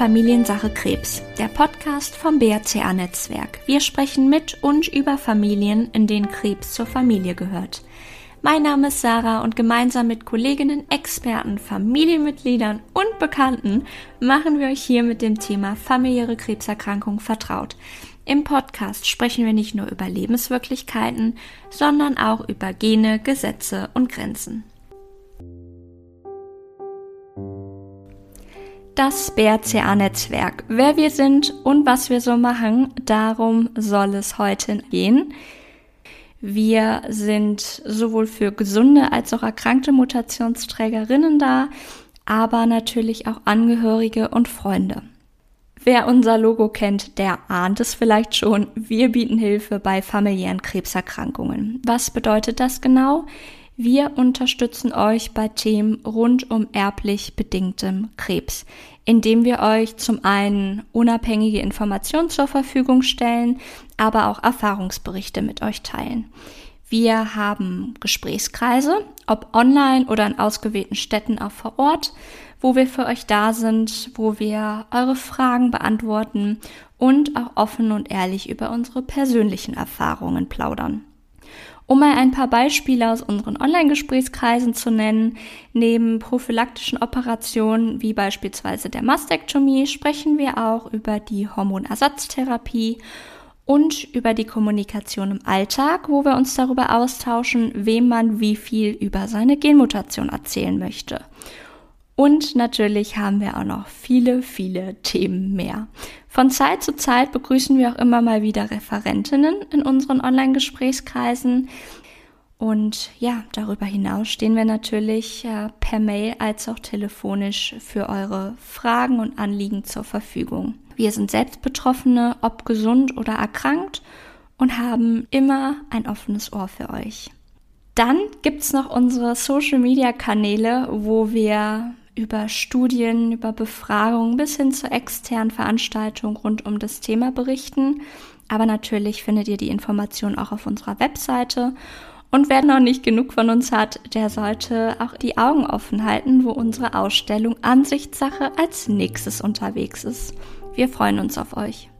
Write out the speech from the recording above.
Familiensache Krebs, der Podcast vom BRCA Netzwerk. Wir sprechen mit und über Familien, in denen Krebs zur Familie gehört. Mein Name ist Sarah und gemeinsam mit Kolleginnen, Experten, Familienmitgliedern und Bekannten machen wir euch hier mit dem Thema familiäre Krebserkrankung vertraut. Im Podcast sprechen wir nicht nur über Lebenswirklichkeiten, sondern auch über Gene, Gesetze und Grenzen. Das BRCA-Netzwerk. Wer wir sind und was wir so machen, darum soll es heute gehen. Wir sind sowohl für gesunde als auch erkrankte Mutationsträgerinnen da, aber natürlich auch Angehörige und Freunde. Wer unser Logo kennt, der ahnt es vielleicht schon. Wir bieten Hilfe bei familiären Krebserkrankungen. Was bedeutet das genau? Wir unterstützen euch bei Themen rund um erblich bedingtem Krebs, indem wir euch zum einen unabhängige Informationen zur Verfügung stellen, aber auch Erfahrungsberichte mit euch teilen. Wir haben Gesprächskreise, ob online oder in ausgewählten Städten auch vor Ort, wo wir für euch da sind, wo wir eure Fragen beantworten und auch offen und ehrlich über unsere persönlichen Erfahrungen plaudern. Um mal ein paar Beispiele aus unseren Online-Gesprächskreisen zu nennen, neben prophylaktischen Operationen wie beispielsweise der Mastektomie sprechen wir auch über die Hormonersatztherapie und über die Kommunikation im Alltag, wo wir uns darüber austauschen, wem man wie viel über seine Genmutation erzählen möchte. Und natürlich haben wir auch noch viele, viele Themen mehr. Von Zeit zu Zeit begrüßen wir auch immer mal wieder Referentinnen in unseren Online-Gesprächskreisen. Und ja, darüber hinaus stehen wir natürlich äh, per Mail als auch telefonisch für eure Fragen und Anliegen zur Verfügung. Wir sind selbst Betroffene, ob gesund oder erkrankt und haben immer ein offenes Ohr für euch. Dann gibt's noch unsere Social-Media-Kanäle, wo wir über Studien, über Befragungen bis hin zur externen Veranstaltung rund um das Thema berichten. Aber natürlich findet ihr die Informationen auch auf unserer Webseite. Und wer noch nicht genug von uns hat, der sollte auch die Augen offen halten, wo unsere Ausstellung Ansichtssache als nächstes unterwegs ist. Wir freuen uns auf euch.